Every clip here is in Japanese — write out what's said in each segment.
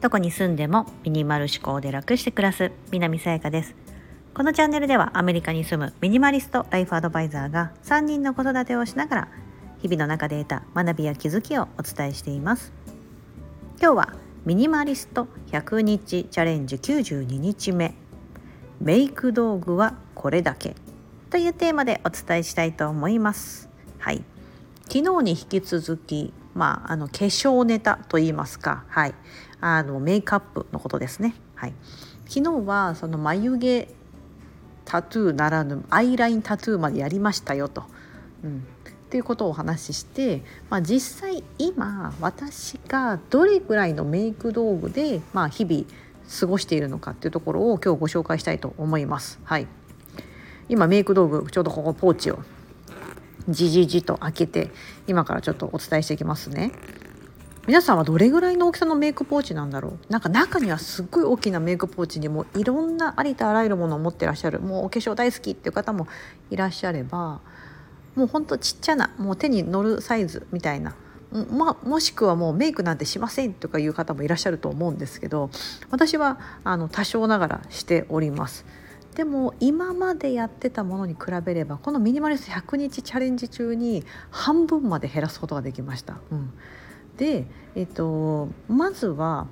どこに住んでもミニマル思考で楽して暮らす南さやかです。このチャンネルではアメリカに住むミニマリストライフアドバイザーが3人の子育てをしながら日々の中で得た学びや気づきをお伝えしています。今日はミニマリスト100日チャレンジ92日目。メイク道具はこれだけというテーマでお伝えしたいと思います。はい。昨日に引き続きまあ、あの化粧ネタといいますか、はい、あのメイクアップのことですね。はい、昨日はその眉毛タトゥーならぬアイラインタトゥーまでやりましたよと。うんっていうことをお話しして、まあ、実際今私がどれぐらいのメイク道具で、まあ、日々過ごしているのかっていうところを今日ご紹介したいと思います。はい、今メイク道具ちょうどここポーチをじじじと開けて今からちょっとお伝えしていきますね。皆さんはどれぐらいの大きさのメイクポーチなんだろうなんか中にはすっごい大きなメイクポーチにもいろんなありとあらゆるものを持ってらっしゃるもうお化粧大好きっていう方もいらっしゃればもうほんとちっちゃなもう手に乗るサイズみたいなまもしくはもうメイクなんてしませんとかいう方もいらっしゃると思うんですけど私はあの多少ながらしております。でも今までやってたものに比べればこのミニマリスト100日チャレンジ中に半分まで減らすことができました。うん、で、えっと、まずは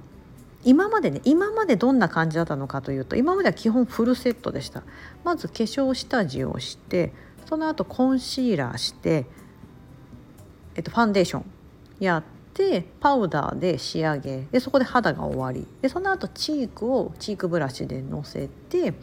今までね今までどんな感じだったのかというと今までは基本フルセットでした。まず化粧下地をしてその後コンシーラーして、えっと、ファンデーションやってパウダーで仕上げでそこで肌が終わり。でその後チークをチークブラシでのせて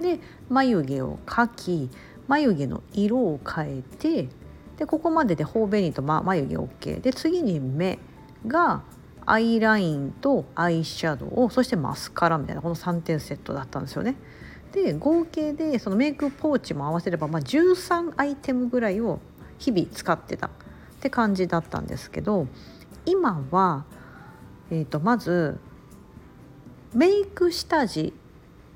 で眉毛を描き眉毛の色を変えてでここまでで頬紅と、ま、眉毛 OK で次に目がアイラインとアイシャドウそしてマスカラみたいなこの3点セットだったんですよね。で合計でそのメイクポーチも合わせれば、まあ、13アイテムぐらいを日々使ってたって感じだったんですけど今は、えー、とまずメイク下地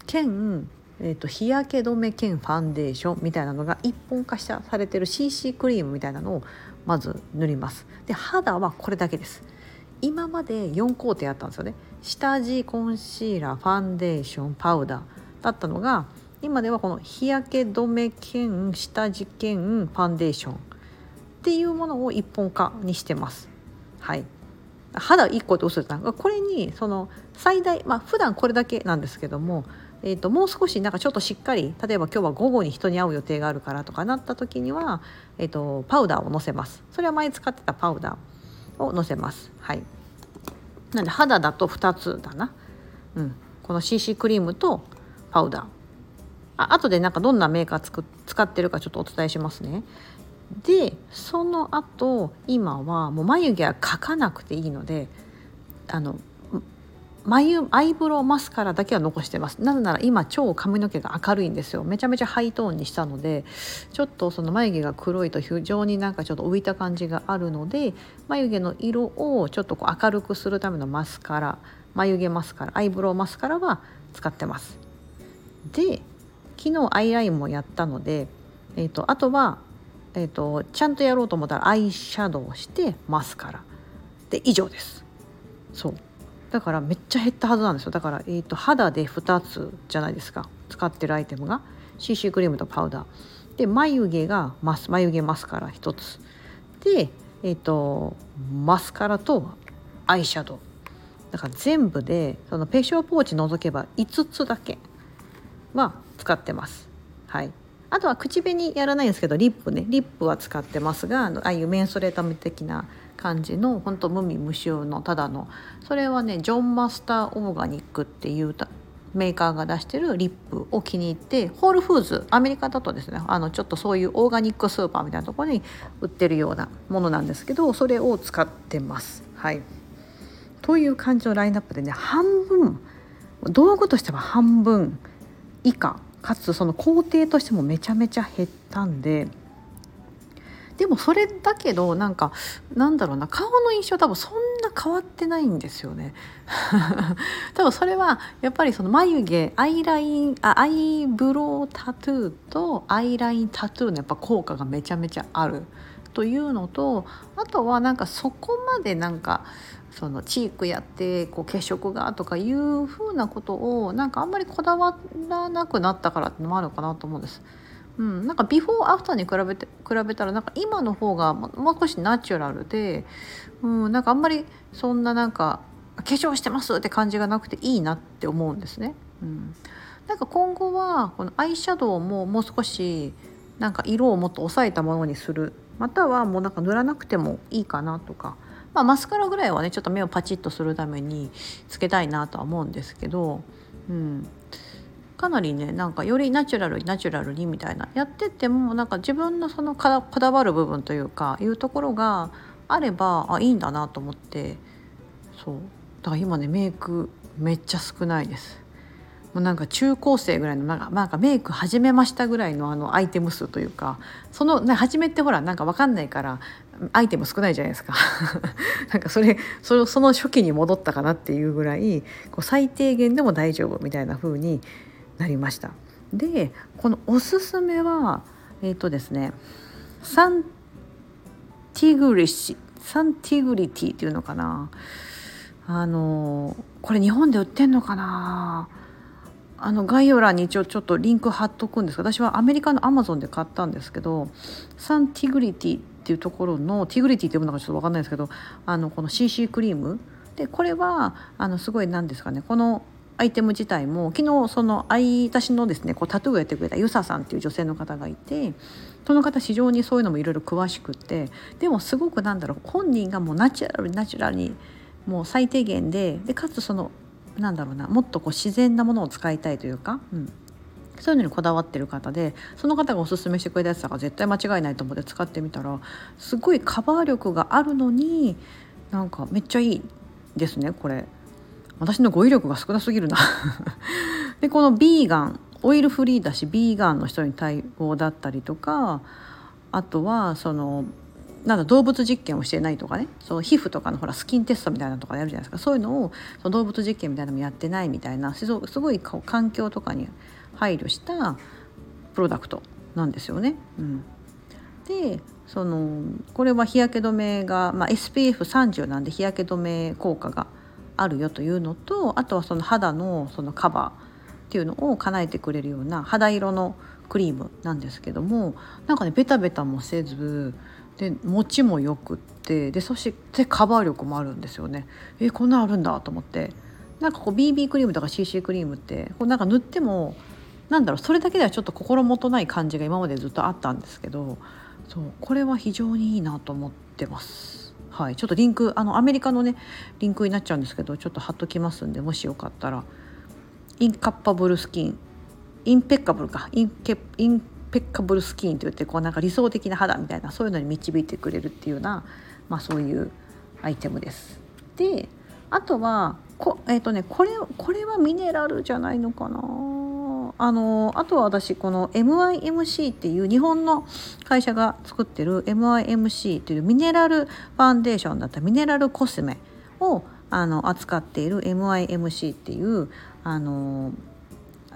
兼えーと、日焼け止め兼ファンデーションみたいなのが一本化されてる CC クリームみたいなのをまず塗ります。で肌はこれだけです。今まで4工程あったんですよね。下地コンシーラーファンデーションパウダーだったのが今ではこの日焼け止め兼下地兼ファンデーションっていうものを一本化にしてます。はい。肌1個って嘘だったこれにその最大まあ普段これだけなんですけどもえーと、もう少しなんかちょっとしっかり例えば今日は午後に人に会う予定があるからとかなった時には、えーと、パウダーをのせます。それは前使ってたパウダーをのせます。はい。なんで肌だと2つだな、うん、この CC クリームとパウダー。あ後でなんかどんなメーカーつく使ってるかちょっとお伝えしますね。でその後今はもう眉毛は描かなくていいのであの眉アイブロウマスカラだけは残してます。なぜなら今超髪の毛が明るいんですよ。めちゃめちゃハイトーンにしたのでちょっとその眉毛が黒いと非常になんかちょっと浮いた感じがあるので眉毛の色をちょっとこう明るくするためのマスカラ眉毛マスカラアイブロウマスカラは使ってます。で昨日アイラインもやったので、えーと、あとは、えーとちゃんとやろうと思ったらアイシャドウしてマスカラ。で以上です。そう。だからめっちゃ減ったはずなんですよ。だから、えーと、肌で2つじゃないですか。使ってるアイテムが。CC クリームとパウダー。で眉毛がマス。眉毛マスカラ1つ。で、えーと、マスカラとアイシャドウ。だから全部でその化粧ポーチ除けば5つだけは使ってます。はい。あとは口紅やらないんですけどリップね。リップは使ってますがああいうメンソレータム的な感じの本当無味無臭のただの。それはねジョンマスターオーガニックっていうメーカーが出してるリップを気に入ってホールフーズアメリカだとですねあのちょっとそういうオーガニックスーパーみたいなところに売ってるようなものなんですけどそれを使ってます。はい、という感じのラインナップでね半分道具としては半分以下かつその工程としてもめちゃめちゃ減ったんででもそれだけどなんかなんだろうな顔の印象多分そんな変わってないんですよね。多分それはやっぱりその眉毛アイラインあアイブロウタトゥーとアイラインタトゥーのやっぱ効果がめちゃめちゃあるというのとあとはなんかそこまでなんかそのチークやってこう血色がとかいうふうなことをなんかあんまりこだわらなくなったからってのもあるのかなと思うんです。うん、なんかビフォーアフターに比べて比べたらなんか今の方がもう少しナチュラルで、うん、なんかあんまりそんななんか化粧してますって感じがなくていいなって思うんですね。うん、なんか今後はこのアイシャドウももう少しなんか色をもっと抑えたものにするまたはもうなんか塗らなくてもいいかなとかまあ、マスカラぐらいはねちょっと目をパチッとするためにつけたいなとは思うんですけど、うん、かなりねなんかよりナチュラルにナチュラルにみたいなやっててもなんか自分のそのこだわる部分というかいうところがあればあいいんだなと思ってそうだから今ねメイクめっちゃ少ないです。もうなんか中高生ぐらいのなんかなんかメイク始めましたぐらいのあのアイテム数というかその、ね、初めってほらなんか分かんないからアイテム少ないじゃないですか。なんかそれそれその初期に戻ったかなっていうぐらいこう最低限でも大丈夫みたいな風になりました。でこのおすすめはえっ、ー、とですねサンティグリシサンティグリティっていうのかな。あのこれ日本で売ってんのかな。あの概要欄に一応ちょっとリンク貼っとくんですが私はアメリカのアマゾンで買ったんですけどサンティグリティっていうところのティグリティって読むのかちょっと分かんないですけどあのこの CC クリーム。でこれはあのすごい何ですかね。このアイテム自体も昨日その私のですねこうタトゥーをやってくれたユサさんっていう女性の方がいてその方非常にそういうのもいろいろ詳しくてでもすごくなんだろう本人がもうナチュラルにナチュラルにもう最低限ででかつそのなんだろうなもっとこう自然なものを使いたいというか、うん、そういうのにこだわってる方でその方がおすすめしてくれたやつだから絶対間違いないと思って使ってみたらすごいカバー力があるのになんかめっちゃいいですねこれ。私の語彙力が少なすぎるな。でこのビーガンオイルフリーだしビーガンの人に対応だったりとかあとはそのなんだ動物実験をしてないとかね。その皮膚とかのほらスキンテストみたいなのとかやるじゃないですか。そういうのをその動物実験みたいなのもやってないみたいな。すごい環境とかに配慮したプロダクトなんですよね。うん、でそのこれは日焼け止めが、まあ、SPF30 なんで日焼け止め効果があるよというのとあとはその肌のそのカバーっていうのを叶えてくれるような肌色のクリームなんですけどもなんかねベタベタもせずで持ちもよくってでそしてカバー力もあるんですよね。えこんなんあるんだと思って。なんかこう BB クリームとか CC クリームってこうなんか塗ってもなんだろうそれだけではちょっと心もとない感じが今までずっとあったんですけどそうこれは非常にいいなと思ってます。はい、ちょっとリンクあのアメリカのねリンクになっちゃうんですけどちょっと貼っときますんでもしよかったら。インカッパブルスキン。インペッカブルか。インケインペッカブルスキンといってこうなんか理想的な肌みたいなそういうのに導いてくれるっていうような、まあ、そういうアイテムです。であとはこ,、えーとね、これこれはミネラルじゃないのかなあのあとは私この MIMC っていう日本の会社が作ってる MIMC というミネラルファンデーションだったミネラルコスメをあの扱っている MIMC っていうあの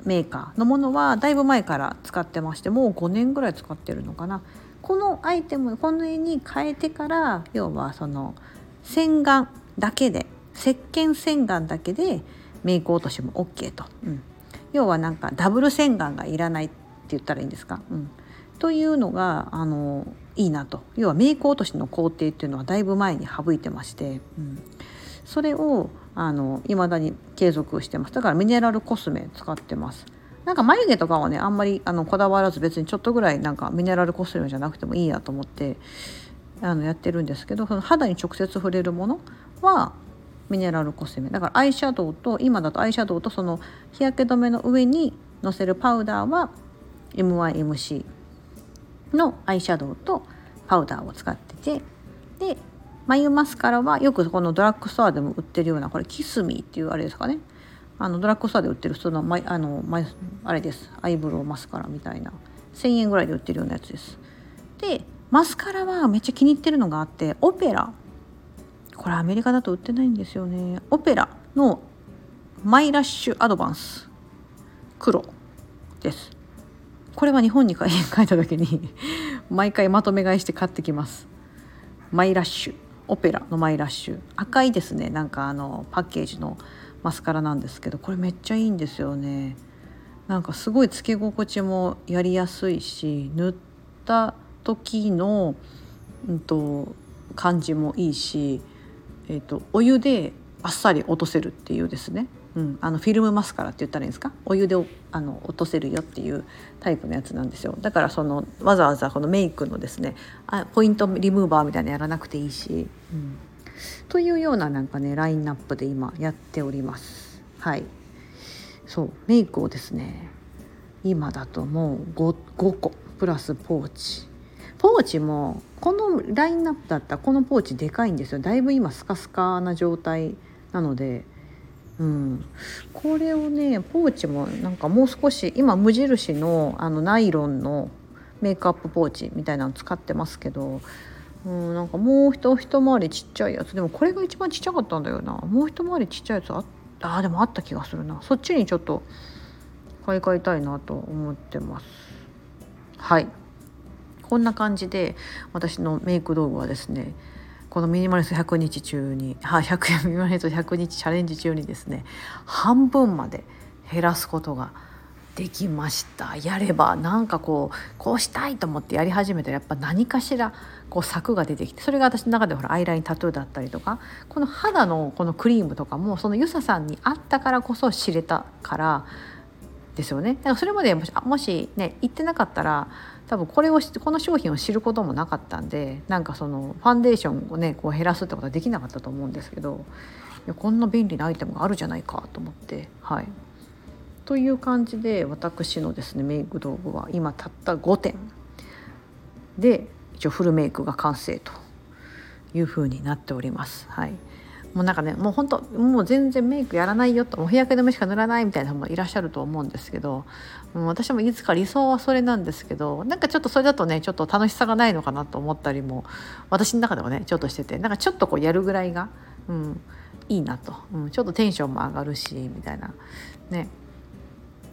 メーカーのものはだいぶ前から使ってましてもう5年ぐらい使ってるのかな。このアイテムこの絵に変えてから要はその洗顔だけで石鹸洗顔だけでメイク落としも OK と、うん、要はなんかダブル洗顔がいらないって言ったらいいんですか、うん、というのがあのいいなと。要はメイク落としの工程っていうのはだいぶ前に省いてまして、うん、それをあの未だに継続してます。だからミネラルコスメ使ってます。なんか眉毛とかはねあんまりあのこだわらず別にちょっとぐらいなんかミネラルコスメじゃなくてもいいやと思ってあのやってるんですけどその肌に直接触れるものはミネラルコスメ。だからアイシャドウと今だとアイシャドウとその日焼け止めの上にのせるパウダーは MYMC のアイシャドウとパウダーを使っててで眉マスカラはよくこのドラッグストアでも売ってるようなこれキスミーっていうあれですかね。あのドラッグストアで売ってるそのマあのマあれです。アイブロウマスカラみたいな。1,000円ぐらいで売ってるようなやつです。でマスカラはめっちゃ気に入ってるのがあってオペラ。これアメリカだと売ってないんですよね。オペラのマイラッシュアドバンス。黒。です。これは日本に帰った時に毎回まとめ買いして買ってきます。マイラッシュ。オペラのマイラッシュ。赤いですね。なんかあのパッケージのマスカラなんですけどこれめっちゃいいんですよね。なんかすごいつけ心地もやりやすいし塗った時の、うんと、感じもいいし、えーと、お湯であっさり落とせるっていうですね、うん、あのフィルムマスカラって言ったらいいんですか？お湯であの落とせるよっていうタイプのやつなんですよ。だからそのわざわざこのメイクのですねあポイントリムーバーみたいなやらなくていいし、うん、というようななんかねラインナップで今やっております。はい。そうメイクをですね今だともう 5, 5個プラスポーチ。ポーチもこのラインナップだったらこのポーチでかいんですよ。だいぶ今スカスカな状態なので、うん、これをねポーチもなんかもう少し今無印のあのナイロンのメイクアップポーチみたいなの使ってますけど、うん、なんかもう一一回りちっちゃいやつ。でもこれが一番ちっちゃかったんだよな。もう一回りちっちゃいやつああでもあった気がするな。そっちにちょっと買い替えたいなと思ってます。はい。こんな感じで私のメイク道具はですねこのミニマリスト100日中に、は100ミニマリスト100日チャレンジ中にですね半分まで減らすことができました。やればなんかこうこうしたいと思ってやり始めたらやっぱ何かしらこう策が出てきてそれが私の中でほらアイラインタトゥーだったりとかこの肌のこのクリームとかもそのゆささんにあったからこそ知れたからですよね。だからそれまでもしもしね言ってなかったら多分これをこの商品を知ることもなかったんでなんかそのファンデーションをねこう減らすってことはできなかったと思うんですけどいやこんな便利なアイテムがあるじゃないかと思ってはい。という感じで私のですねメイク道具は今たった5点で一応フルメイクが完成という風になっております。はいもうなんかねもう本当もう全然メイクやらないよともう日焼け止めしか塗らないみたいな人もいらっしゃると思うんですけど、うん、私もいつか理想はそれなんですけどなんかちょっとそれだとねちょっと楽しさがないのかなと思ったりも私の中ではねちょっとしててなんかちょっとこうやるぐらいが、うん、いいなと、うん、ちょっとテンションも上がるしみたいな。ね。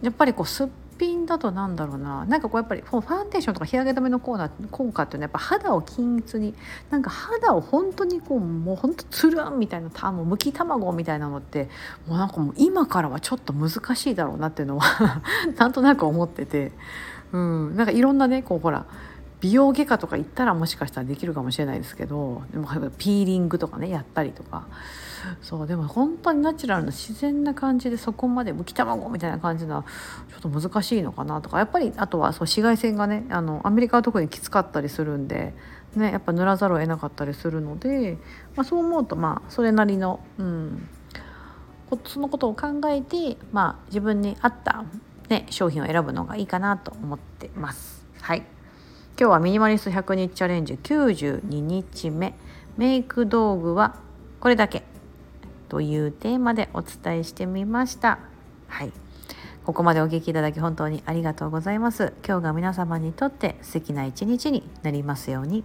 やっぱりこうすっ品だとなんだろうな。なんかこうやっぱりファンデーションとか日焼け止めの効果効果っていうのはやっぱ肌を均一になんか肌を本当にこうもう本当つるんみたいなたもうむき卵みたいなのってもうなんかもう今からはちょっと難しいだろうなっていうのは なんとなく思ってて、うん、なんかいろんなねこうほら美容外科とか行ったらもしかしたらできるかもしれないですけどでもピーリングとかねやったりとか。そうでも本当にナチュラルな自然な感じでそこまでむき卵みたいな感じなちょっと難しいのかなとか。やっぱりあとはそう紫外線がねあのアメリカは特にきつかったりするんで、ね、やっぱ塗らざるを得なかったりするので、まあ、そう思うとまあそれなりの、うん、そのことを考えて、まあ、自分に合った、ね、商品を選ぶのがいいかなと思ってます。はい。今日はミニマリスト100日チャレンジ92日目。メイク道具はこれだけというテーマでお伝えしてみました。はい。ここまでお聞きいただき本当にありがとうございます。今日が皆様にとって素敵な一日になりますように。